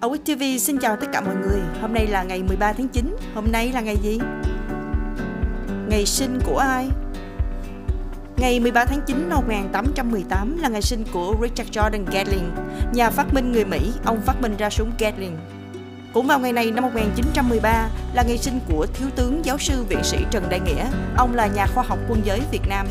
Awit TV xin chào tất cả mọi người. Hôm nay là ngày 13 tháng 9. Hôm nay là ngày gì? Ngày sinh của ai? Ngày 13 tháng 9 năm 1818 là ngày sinh của Richard Jordan Gatling, nhà phát minh người Mỹ, ông phát minh ra súng Gatling. Cũng vào ngày này năm 1913 là ngày sinh của Thiếu tướng giáo sư viện sĩ Trần Đại Nghĩa, ông là nhà khoa học quân giới Việt Nam.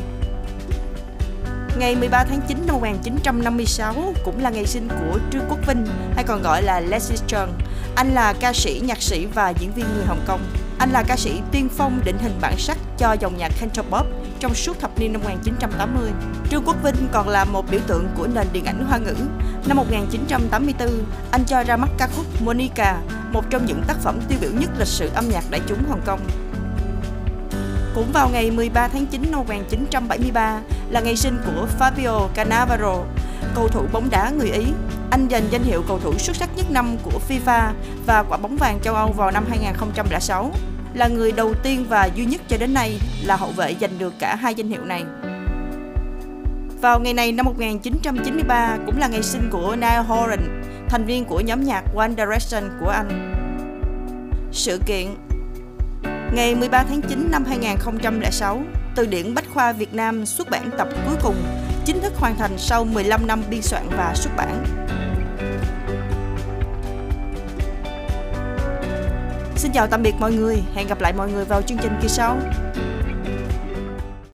Ngày 13 tháng 9 năm 1956 cũng là ngày sinh của Trương Quốc Vinh, hay còn gọi là Leslie Cheung. Anh là ca sĩ, nhạc sĩ và diễn viên người Hồng Kông. Anh là ca sĩ tiên phong định hình bản sắc cho dòng nhạc Cantopop trong suốt thập niên năm 1980. Trương Quốc Vinh còn là một biểu tượng của nền điện ảnh hoa ngữ. Năm 1984, anh cho ra mắt ca khúc Monica, một trong những tác phẩm tiêu biểu nhất lịch sử âm nhạc đại chúng Hồng Kông. Cũng vào ngày 13 tháng 9 năm 1973 là ngày sinh của Fabio Cannavaro, cầu thủ bóng đá người Ý. Anh giành danh hiệu cầu thủ xuất sắc nhất năm của FIFA và quả bóng vàng châu Âu vào năm 2006. Là người đầu tiên và duy nhất cho đến nay là hậu vệ giành được cả hai danh hiệu này. Vào ngày này năm 1993 cũng là ngày sinh của Niall Horan, thành viên của nhóm nhạc One Direction của Anh. Sự kiện Ngày 13 tháng 9 năm 2006, Từ điển Bách khoa Việt Nam xuất bản tập cuối cùng, chính thức hoàn thành sau 15 năm biên soạn và xuất bản. Xin chào tạm biệt mọi người, hẹn gặp lại mọi người vào chương trình kỳ sau.